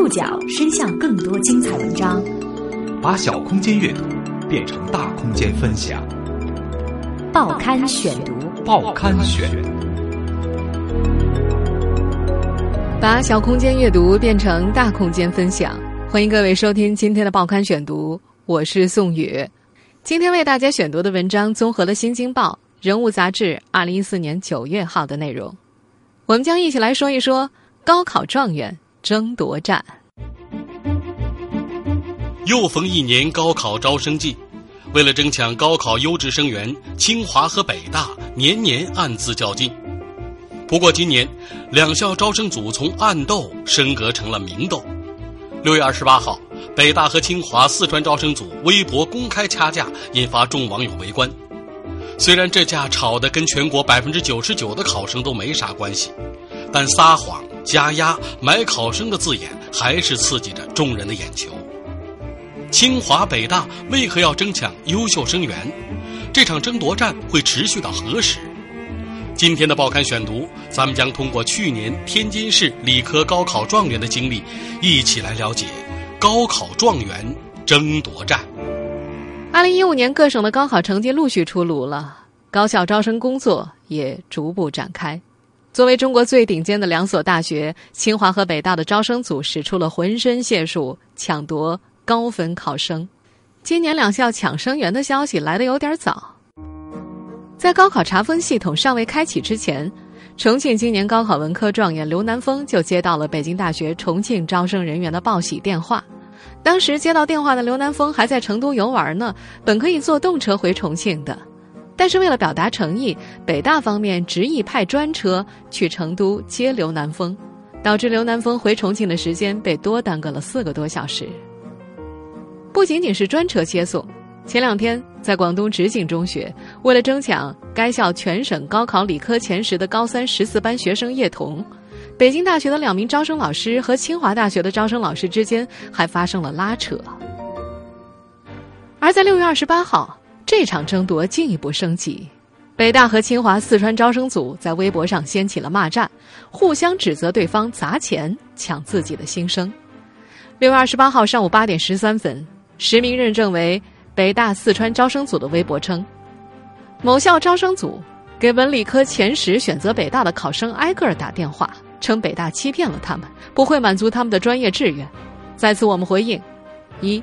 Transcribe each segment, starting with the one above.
触角伸向更多精彩文章，把小空间阅读变成大空间分享。报刊选读，报刊选。把小空间阅读变成大空间分享，欢迎各位收听今天的报刊选读，我是宋宇。今天为大家选读的文章综合了《新京报》《人物》杂志二零一四年九月号的内容，我们将一起来说一说高考状元争夺战。又逢一年高考招生季，为了争抢高考优质生源，清华和北大年年暗自较劲。不过今年，两校招生组从暗斗升格成了明斗。六月二十八号，北大和清华四川招生组微博公开掐架，引发众网友围观。虽然这架吵得跟全国百分之九十九的考生都没啥关系，但撒谎、加压、买考生的字眼还是刺激着众人的眼球。清华、北大为何要争抢优秀生源？这场争夺战会持续到何时？今天的报刊选读，咱们将通过去年天津市理科高考状元的经历，一起来了解高考状元争夺战。二零一五年各省的高考成绩陆续出炉了，高校招生工作也逐步展开。作为中国最顶尖的两所大学，清华和北大的招生组使出了浑身解数抢夺。高分考生，今年两校抢生源的消息来得有点早。在高考查分系统尚未开启之前，重庆今年高考文科状元刘南峰就接到了北京大学重庆招生人员的报喜电话。当时接到电话的刘南峰还在成都游玩呢，本可以坐动车回重庆的，但是为了表达诚意，北大方面执意派专车去成都接刘南峰，导致刘南峰回重庆的时间被多耽搁了四个多小时。不仅仅是专车接送，前两天在广东直景中学，为了争抢该校全省高考理科前十的高三十四班学生叶童，北京大学的两名招生老师和清华大学的招生老师之间还发生了拉扯。而在六月二十八号，这场争夺进一步升级，北大和清华四川招生组在微博上掀起了骂战，互相指责对方砸钱抢自己的新生。六月二十八号上午八点十三分。实名认证为北大四川招生组的微博称，某校招生组给文理科前十选择北大的考生挨个打电话，称北大欺骗了他们，不会满足他们的专业志愿。在此，我们回应：一，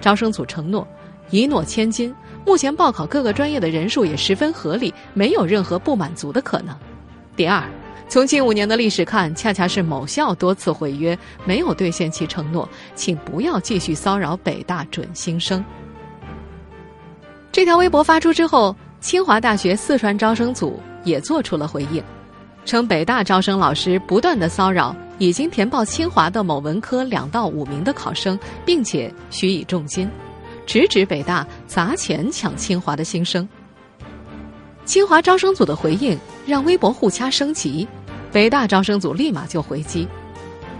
招生组承诺一诺千金，目前报考各个专业的人数也十分合理，没有任何不满足的可能。第二。从近五年的历史看，恰恰是某校多次毁约，没有兑现其承诺，请不要继续骚扰北大准新生。这条微博发出之后，清华大学四川招生组也做出了回应，称北大招生老师不断的骚扰已经填报清华的某文科两到五名的考生，并且许以重金，直指北大砸钱抢清华的新生。清华招生组的回应让微博互掐升级。北大招生组立马就回击：“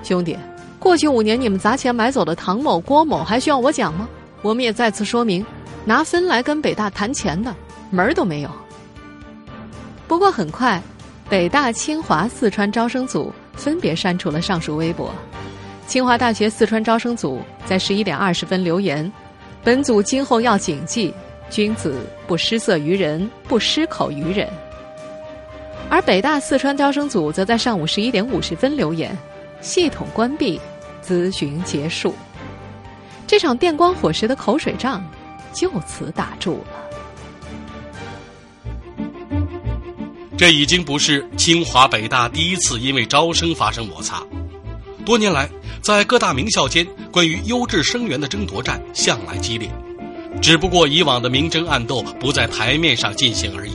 兄弟，过去五年你们砸钱买走的唐某、郭某，还需要我讲吗？我们也再次说明，拿分来跟北大谈钱的门儿都没有。”不过很快，北大、清华、四川招生组分别删除了上述微博。清华大学四川招生组在十一点二十分留言：“本组今后要谨记，君子不失色于人，不失口于人。”而北大四川招生组则在上午十一点五十分留言：“系统关闭，咨询结束。”这场电光火石的口水仗就此打住了。这已经不是清华北大第一次因为招生发生摩擦，多年来在各大名校间关于优质生源的争夺战向来激烈，只不过以往的明争暗斗不在台面上进行而已。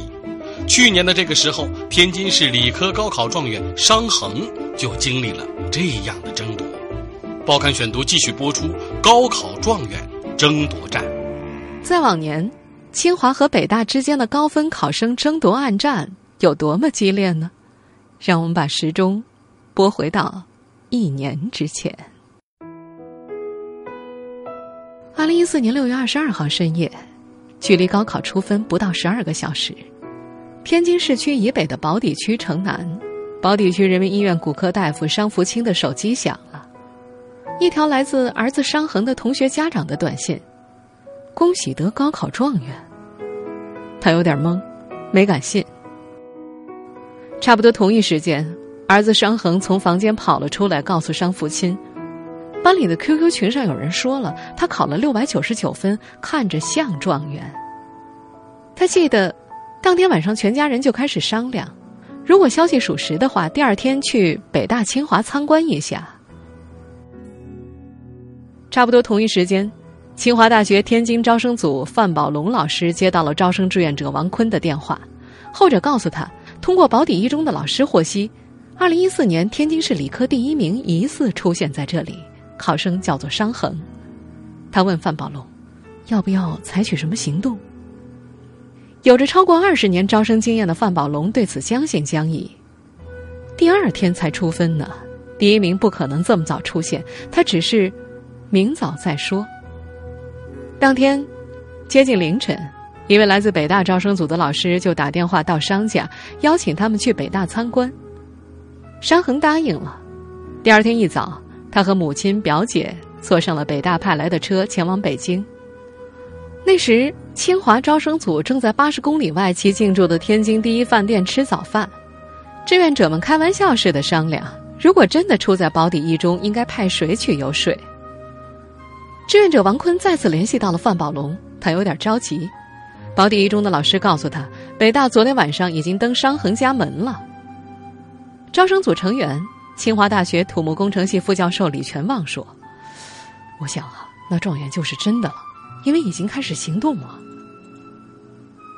去年的这个时候，天津市理科高考状元商恒就经历了这样的争夺。报刊选读继续播出高考状元争夺战。在往年，清华和北大之间的高分考生争夺暗战有多么激烈呢？让我们把时钟拨回到一年之前。二零一四年六月二十二号深夜，距离高考出分不到十二个小时。天津市区以北的宝坻区城南，宝坻区人民医院骨科大夫商福清的手机响了。一条来自儿子商恒的同学家长的短信：“恭喜得高考状元。”他有点懵，没敢信。差不多同一时间，儿子商恒从房间跑了出来，告诉商父亲：“班里的 QQ 群上有人说了，他考了六百九十九分，看着像状元。”他记得，当天晚上全家人就开始商量，如果消息属实的话，第二天去北大、清华参观一下。差不多同一时间，清华大学天津招生组范宝龙老师接到了招生志愿者王坤的电话，后者告诉他，通过保底一中的老师获悉，二零一四年天津市理科第一名疑似出现在这里，考生叫做商恒。他问范宝龙，要不要采取什么行动？有着超过二十年招生经验的范宝龙对此将信将疑。第二天才出分呢，第一名不可能这么早出现，他只是。明早再说。当天接近凌晨，一位来自北大招生组的老师就打电话到商家，邀请他们去北大参观。商恒答应了。第二天一早，他和母亲、表姐坐上了北大派来的车，前往北京。那时，清华招生组正在八十公里外其进驻的天津第一饭店吃早饭。志愿者们开玩笑似的商量：如果真的出在保底一中，应该派谁去游说？志愿者王坤再次联系到了范宝龙，他有点着急。保底一中的老师告诉他，北大昨天晚上已经登商恒家门了。招生组成员、清华大学土木工程系副教授李全旺说：“我想啊，那状元就是真的了，因为已经开始行动了。”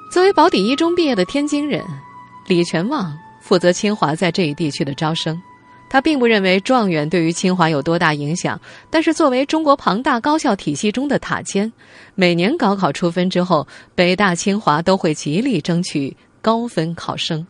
作为保底一中毕业的天津人，李全旺负责清华在这一地区的招生。他并不认为状元对于清华有多大影响，但是作为中国庞大高校体系中的塔尖，每年高考出分之后，北大、清华都会极力争取高分考生。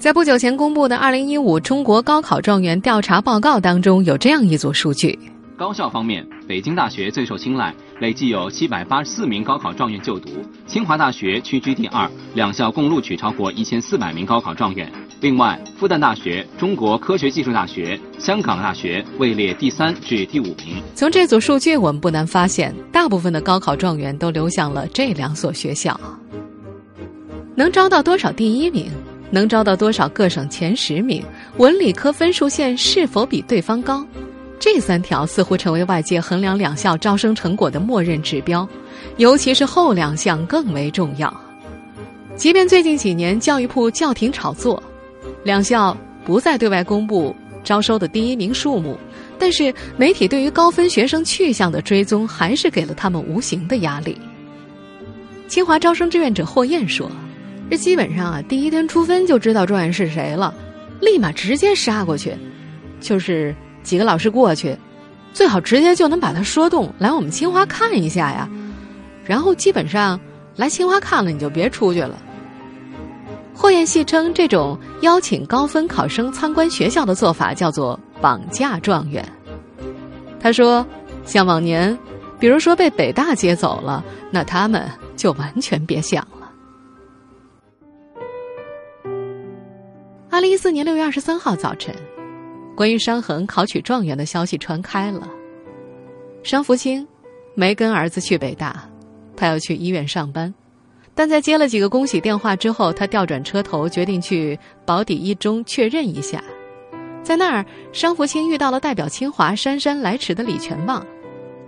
在不久前公布的《二零一五中国高考状元调查报告》当中，有这样一组数据：高校方面，北京大学最受青睐，累计有七百八十四名高考状元就读；清华大学屈居第二，两校共录取超过一千四百名高考状元。另外，复旦大学、中国科学技术大学、香港大学位列第三至第五名。从这组数据，我们不难发现，大部分的高考状元都流向了这两所学校。能招到多少第一名？能招到多少各省前十名？文理科分数线是否比对方高？这三条似乎成为外界衡量两校招生成果的默认指标，尤其是后两项更为重要。即便最近几年教育部叫停炒作。两校不再对外公布招收的第一名数目，但是媒体对于高分学生去向的追踪，还是给了他们无形的压力。清华招生志愿者霍燕说：“这基本上啊，第一天出分就知道状元是谁了，立马直接杀过去，就是几个老师过去，最好直接就能把他说动来我们清华看一下呀。然后基本上来清华看了，你就别出去了。”霍艳戏称，这种邀请高分考生参观学校的做法叫做“绑架状元”。他说：“像往年，比如说被北大接走了，那他们就完全别想了。”二零一四年六月二十三号早晨，关于商恒考取状元的消息传开了。商福清没跟儿子去北大，他要去医院上班。但在接了几个恭喜电话之后，他调转车头，决定去保底一中确认一下。在那儿，商福清遇到了代表清华姗姗来迟的李全旺。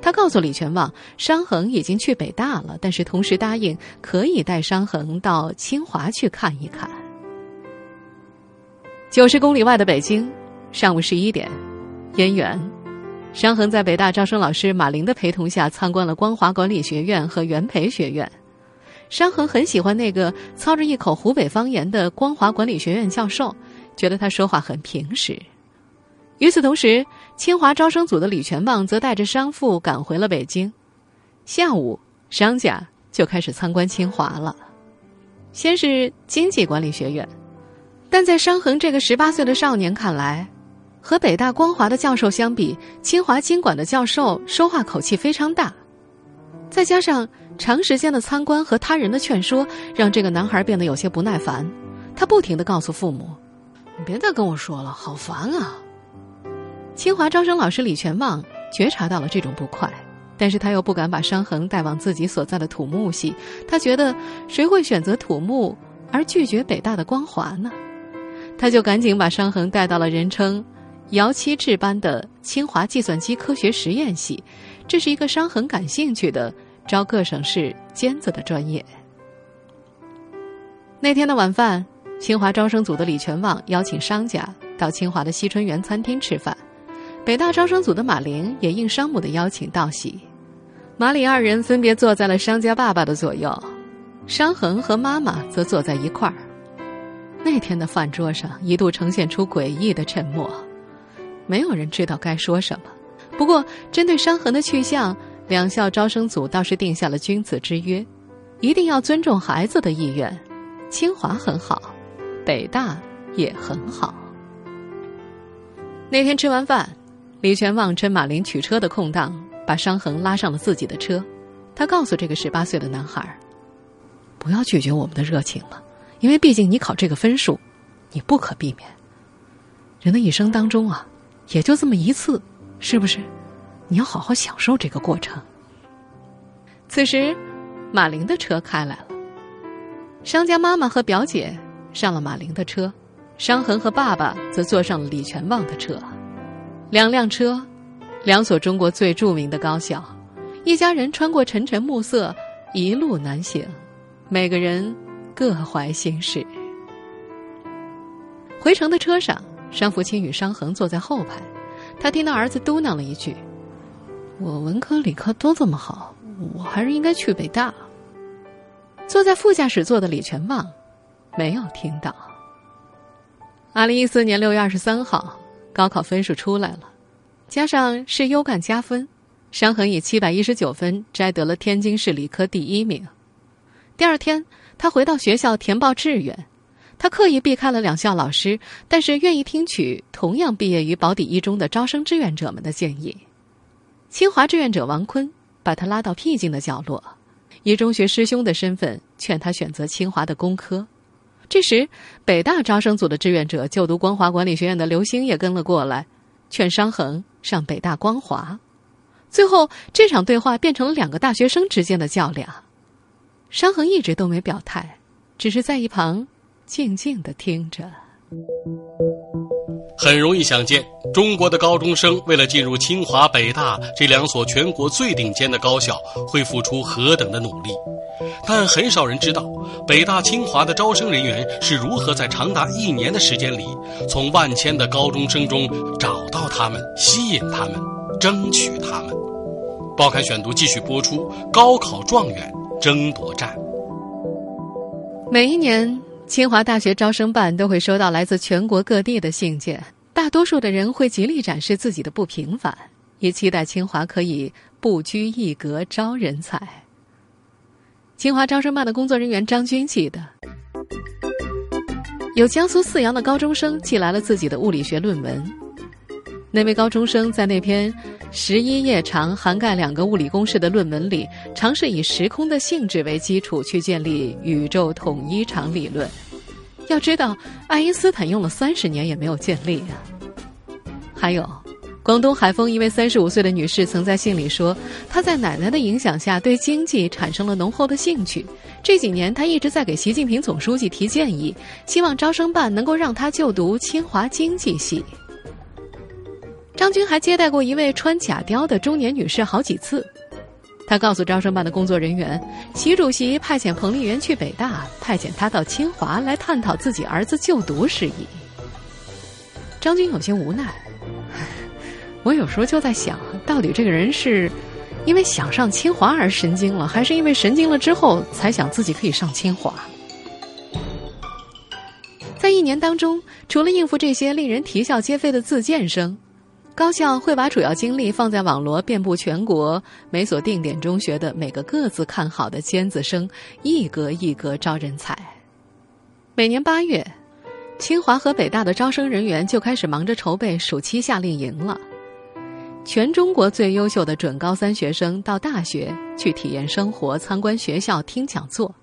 他告诉李全旺，商恒已经去北大了，但是同时答应可以带商恒到清华去看一看。九十公里外的北京，上午十一点，燕园，商恒在北大招生老师马林的陪同下参观了光华管理学院和元培学院。商恒很喜欢那个操着一口湖北方言的光华管理学院教授，觉得他说话很平实。与此同时，清华招生组的李全旺则带着商父赶回了北京。下午，商家就开始参观清华了。先是经济管理学院，但在商恒这个十八岁的少年看来，和北大光华的教授相比，清华经管的教授说话口气非常大，再加上。长时间的参观和他人的劝说，让这个男孩变得有些不耐烦。他不停的告诉父母：“你别再跟我说了，好烦啊！”清华招生老师李全旺觉察到了这种不快，但是他又不敢把商恒带往自己所在的土木系，他觉得谁会选择土木而拒绝北大的光华呢？他就赶紧把伤痕带到了人称“姚七智班”的清华计算机科学实验系，这是一个伤痕感兴趣的招各省市尖子的专业。那天的晚饭，清华招生组的李全旺邀请商家到清华的西春园餐厅吃饭，北大招生组的马玲也应商母的邀请道喜。马李二人分别坐在了商家爸爸的左右，商恒和妈妈则坐在一块儿。那天的饭桌上一度呈现出诡异的沉默，没有人知道该说什么。不过，针对伤痕的去向，两校招生组倒是定下了君子之约：一定要尊重孩子的意愿。清华很好，北大也很好。那天吃完饭，李全旺趁马林取车的空档，把伤痕拉上了自己的车。他告诉这个十八岁的男孩：“不要拒绝我们的热情了，因为毕竟你考这个分数，你不可避免。人的一生当中啊，也就这么一次，是不是？你要好好享受这个过程。”此时，马玲的车开来了。商家妈妈和表姐上了马玲的车，伤痕和爸爸则坐上了李全旺的车。两辆车，两所中国最著名的高校，一家人穿过沉沉暮色，一路南行，每个人各怀心事。回程的车上，商福清与商恒坐在后排，他听到儿子嘟囔了一句：“我文科理科都这么好，我还是应该去北大。”坐在副驾驶座的李全旺没有听到。二零一四年六月二十三号，高考分数出来了，加上市优干加分，商恒以七百一十九分摘得了天津市理科第一名。第二天，他回到学校填报志愿，他刻意避开了两校老师，但是愿意听取同样毕业于保底一中的招生志愿者们的建议。清华志愿者王坤把他拉到僻静的角落。以中学师兄的身份劝他选择清华的工科，这时北大招生组的志愿者就读光华管理学院的刘星也跟了过来，劝商恒上北大光华。最后这场对话变成了两个大学生之间的较量，商恒一直都没表态，只是在一旁静静的听着。很容易想见，中国的高中生为了进入清华、北大这两所全国最顶尖的高校，会付出何等的努力。但很少人知道，北大、清华的招生人员是如何在长达一年的时间里，从万千的高中生中找到他们、吸引他们、争取他们。报刊选读继续播出：高考状元争夺战。每一年。清华大学招生办都会收到来自全国各地的信件，大多数的人会极力展示自己的不平凡，也期待清华可以不拘一格招人才。清华招生办的工作人员张军记得，有江苏泗阳的高中生寄来了自己的物理学论文。那位高中生在那篇十一页长、涵盖两个物理公式的论文里，尝试以时空的性质为基础去建立宇宙统一场理论。要知道，爱因斯坦用了三十年也没有建立啊。还有，广东海丰一位三十五岁的女士曾在信里说，她在奶奶的影响下对经济产生了浓厚的兴趣。这几年，她一直在给习近平总书记提建议，希望招生办能够让她就读清华经济系。张军还接待过一位穿假貂的中年女士好几次，他告诉招生办的工作人员，习主席派遣彭丽媛去北大，派遣他到清华来探讨自己儿子就读事宜。张军有些无奈，我有时候就在想，到底这个人是因为想上清华而神经了，还是因为神经了之后才想自己可以上清华？在一年当中，除了应付这些令人啼笑皆非的自荐生。高校会把主要精力放在网罗遍布全国每所定点中学的每个各自看好的尖子生，一格一格招人才。每年八月，清华和北大的招生人员就开始忙着筹备暑期夏令营了。全中国最优秀的准高三学生到大学去体验生活、参观学校、听讲座，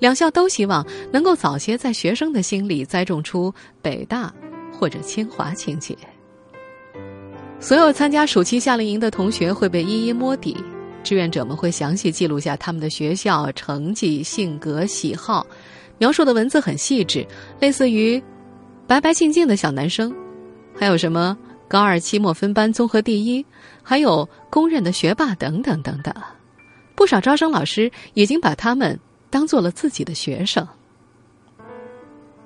两校都希望能够早些在学生的心里栽种出北大或者清华情节。所有参加暑期夏令营的同学会被一一摸底，志愿者们会详细记录下他们的学校成绩、性格、喜好，描述的文字很细致，类似于白白净净的小男生，还有什么高二期末分班综合第一，还有公认的学霸等等等等。不少招生老师已经把他们当做了自己的学生。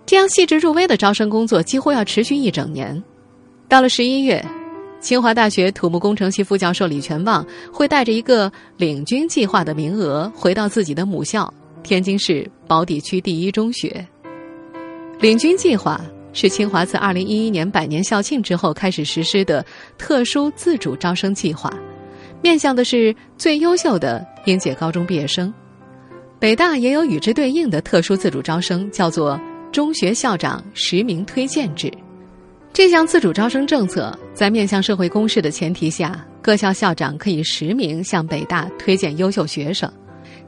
这样细致入微的招生工作几乎要持续一整年。到了十一月。清华大学土木工程系副教授李全旺会带着一个领军计划的名额回到自己的母校天津市宝坻区第一中学。领军计划是清华自二零一一年百年校庆之后开始实施的特殊自主招生计划，面向的是最优秀的应届高中毕业生。北大也有与之对应的特殊自主招生，叫做中学校长实名推荐制。这项自主招生政策在面向社会公示的前提下，各校校长可以实名向北大推荐优秀学生。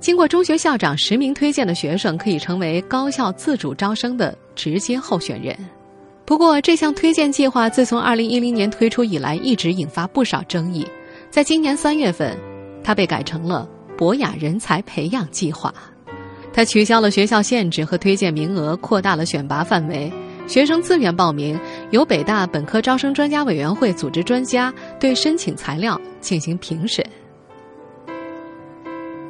经过中学校长实名推荐的学生，可以成为高校自主招生的直接候选人。不过，这项推荐计划自从2010年推出以来，一直引发不少争议。在今年三月份，它被改成了博雅人才培养计划。它取消了学校限制和推荐名额，扩大了选拔范围。学生自愿报名，由北大本科招生专家委员会组织专家对申请材料进行评审。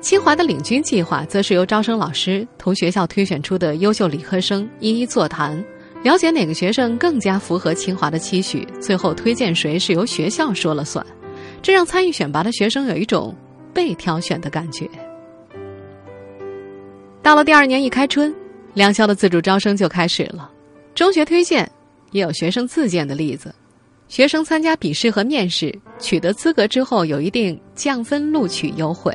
清华的领军计划，则是由招生老师同学校推选出的优秀理科生一一座谈，了解哪个学生更加符合清华的期许，最后推荐谁是由学校说了算。这让参与选拔的学生有一种被挑选的感觉。到了第二年一开春，两校的自主招生就开始了。中学推荐也有学生自荐的例子，学生参加笔试和面试取得资格之后，有一定降分录取优惠。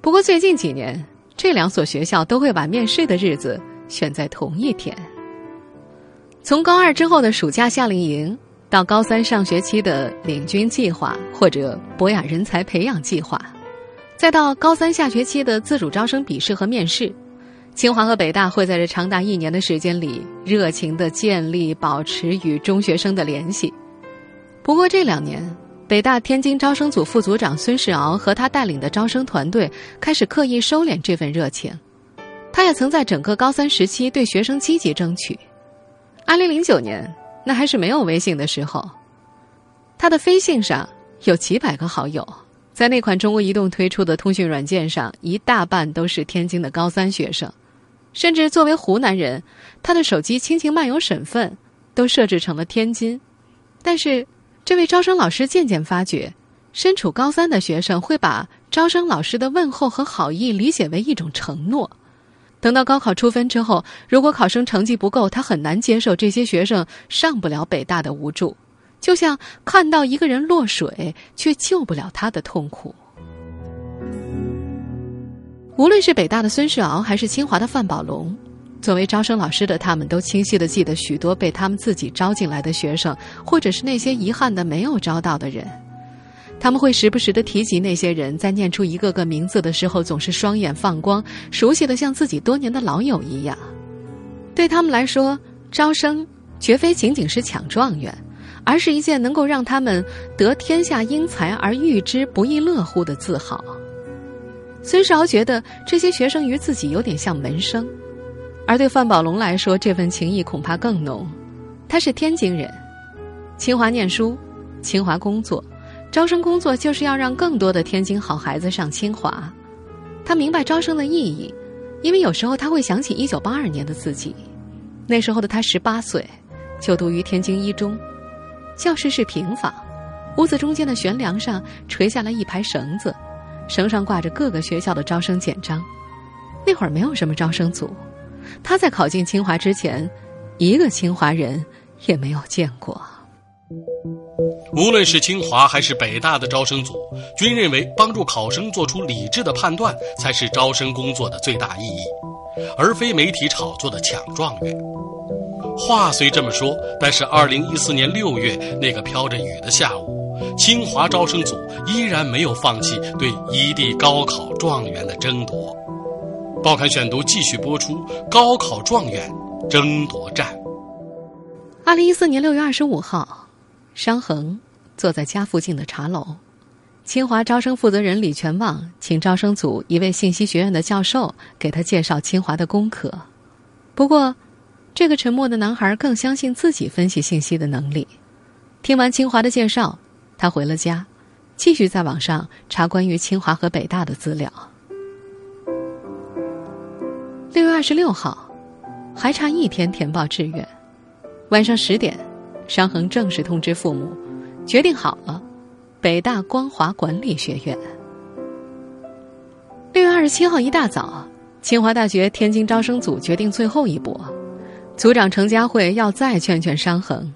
不过最近几年，这两所学校都会把面试的日子选在同一天。从高二之后的暑假夏令营，到高三上学期的领军计划或者博雅人才培养计划，再到高三下学期的自主招生笔试和面试。清华和北大会在这长达一年的时间里，热情的建立、保持与中学生的联系。不过这两年，北大天津招生组副组长孙世敖和他带领的招生团队开始刻意收敛这份热情。他也曾在整个高三时期对学生积极争取。二零零九年，那还是没有微信的时候，他的飞信上有几百个好友。在那款中国移动推出的通讯软件上，一大半都是天津的高三学生。甚至作为湖南人，他的手机亲情漫游省份都设置成了天津。但是，这位招生老师渐渐发觉，身处高三的学生会把招生老师的问候和好意理解为一种承诺。等到高考出分之后，如果考生成绩不够，他很难接受这些学生上不了北大的无助，就像看到一个人落水却救不了他的痛苦。无论是北大的孙世敖，还是清华的范宝龙，作为招生老师的他们，都清晰的记得许多被他们自己招进来的学生，或者是那些遗憾的没有招到的人。他们会时不时的提及那些人，在念出一个个名字的时候，总是双眼放光，熟悉的像自己多年的老友一样。对他们来说，招生绝非仅仅是抢状元，而是一件能够让他们得天下英才而育之不亦乐乎的自豪。孙世敖觉得这些学生与自己有点像门生，而对范宝龙来说，这份情谊恐怕更浓。他是天津人，清华念书，清华工作，招生工作就是要让更多的天津好孩子上清华。他明白招生的意义，因为有时候他会想起一九八二年的自己，那时候的他十八岁，就读于天津一中，教室是平房，屋子中间的悬梁上垂下来一排绳子。绳上挂着各个学校的招生简章，那会儿没有什么招生组，他在考进清华之前，一个清华人也没有见过。无论是清华还是北大的招生组，均认为帮助考生做出理智的判断才是招生工作的最大意义，而非媒体炒作的抢状元。话虽这么说，但是二零一四年六月那个飘着雨的下午。清华招生组依然没有放弃对一地高考状元的争夺。报刊选读继续播出高考状元争夺战。二零一四年六月二十五号，商恒坐在家附近的茶楼。清华招生负责人李全旺请招生组一位信息学院的教授给他介绍清华的功课。不过，这个沉默的男孩更相信自己分析信息的能力。听完清华的介绍，他回了家，继续在网上查关于清华和北大的资料。六月二十六号，还差一天填报志愿。晚上十点，商恒正式通知父母，决定好了。北大光华管理学院。六月二十七号一大早，清华大学天津招生组决定最后一搏，组长程家慧要再劝劝商恒。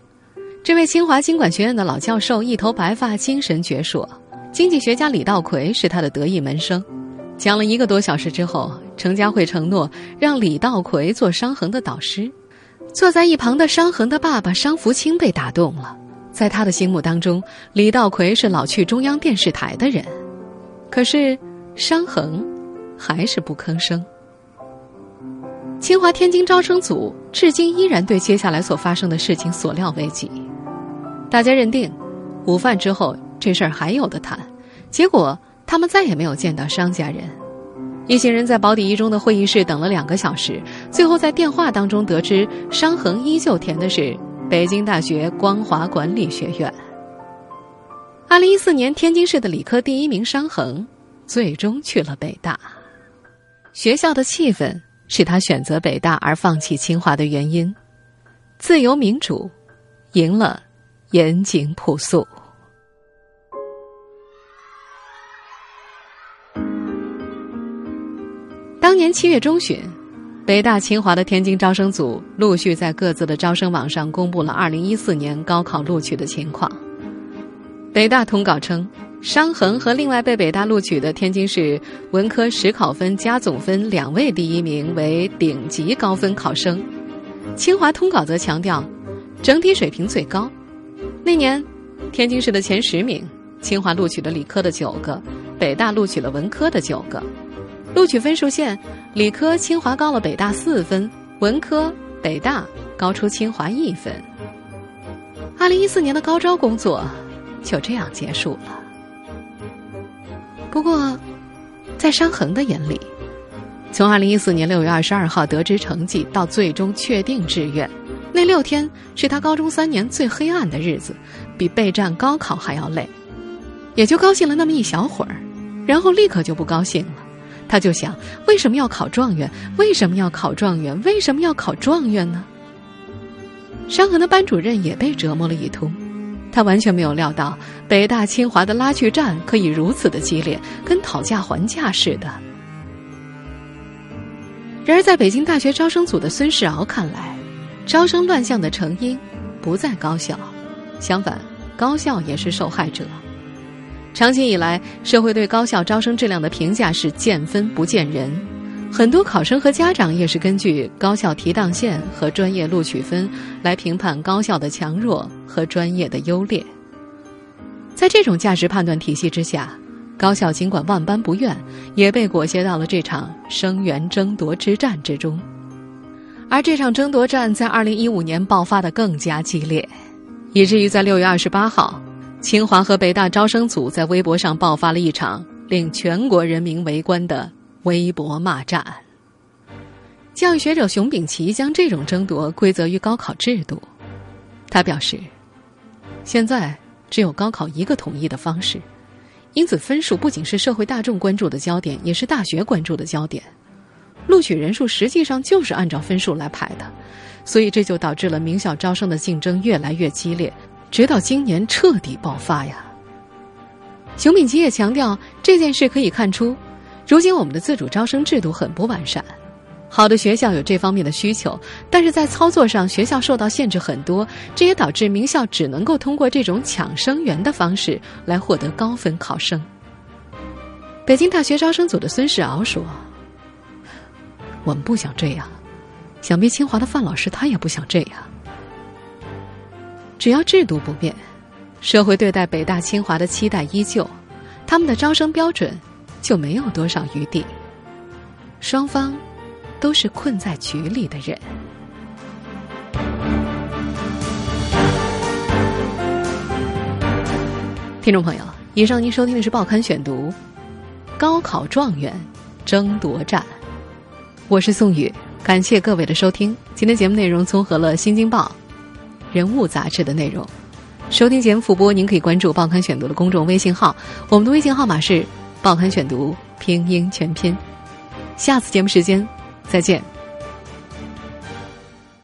这位清华经管学院的老教授，一头白发，精神矍铄，经济学家李道葵是他的得意门生。讲了一个多小时之后，程家慧承诺让李道葵做商恒的导师。坐在一旁的商恒的爸爸商福清被打动了。在他的心目当中，李道葵是老去中央电视台的人，可是商恒还是不吭声。清华天津招生组至今依然对接下来所发生的事情所料未及，大家认定午饭之后这事儿还有的谈，结果他们再也没有见到商家人。一行人在保底一中的会议室等了两个小时，最后在电话当中得知商恒依旧填的是。北京大学光华管理学院。二零一四年，天津市的理科第一名商恒，最终去了北大。学校的气氛是他选择北大而放弃清华的原因。自由民主，赢了严谨朴素。当年七月中旬。北大、清华的天津招生组陆续在各自的招生网上公布了2014年高考录取的情况。北大通稿称，商恒和另外被北大录取的天津市文科实考分加总分两位第一名为顶级高分考生。清华通稿则强调，整体水平最高。那年，天津市的前十名，清华录取了理科的九个，北大录取了文科的九个。录取分数线，理科清华高了北大四分，文科北大高出清华一分。二零一四年的高招工作就这样结束了。不过，在商恒的眼里，从二零一四年六月二十二号得知成绩到最终确定志愿，那六天是他高中三年最黑暗的日子，比备战高考还要累。也就高兴了那么一小会儿，然后立刻就不高兴了。他就想，为什么要考状元？为什么要考状元？为什么要考状元呢？商恒的班主任也被折磨了一通，他完全没有料到北大清华的拉锯战可以如此的激烈，跟讨价还价似的。然而，在北京大学招生组的孙世敖看来，招生乱象的成因不在高校，相反，高校也是受害者。长期以来，社会对高校招生质量的评价是见分不见人，很多考生和家长也是根据高校提档线和专业录取分来评判高校的强弱和专业的优劣。在这种价值判断体系之下，高校尽管万般不愿，也被裹挟到了这场生源争夺之战之中。而这场争夺战在二零一五年爆发的更加激烈，以至于在六月二十八号。清华和北大招生组在微博上爆发了一场令全国人民围观的微博骂战。教育学者熊丙奇将这种争夺归责于高考制度，他表示，现在只有高考一个统一的方式，因此分数不仅是社会大众关注的焦点，也是大学关注的焦点。录取人数实际上就是按照分数来排的，所以这就导致了名校招生的竞争越来越激烈。直到今年彻底爆发呀！熊敏吉也强调，这件事可以看出，如今我们的自主招生制度很不完善。好的学校有这方面的需求，但是在操作上，学校受到限制很多，这也导致名校只能够通过这种抢生源的方式来获得高分考生。北京大学招生组的孙世敖说：“我们不想这样，想必清华的范老师他也不想这样。”只要制度不变，社会对待北大清华的期待依旧，他们的招生标准就没有多少余地。双方都是困在局里的人。听众朋友，以上您收听的是《报刊选读》，高考状元争夺战。我是宋宇，感谢各位的收听。今天节目内容综合了《新京报》、《人物》杂志的内容。收听节目复播，您可以关注《报刊选读》的公众微信号，我们的微信号码是《报刊选读》拼音全拼。下次节目时间再见。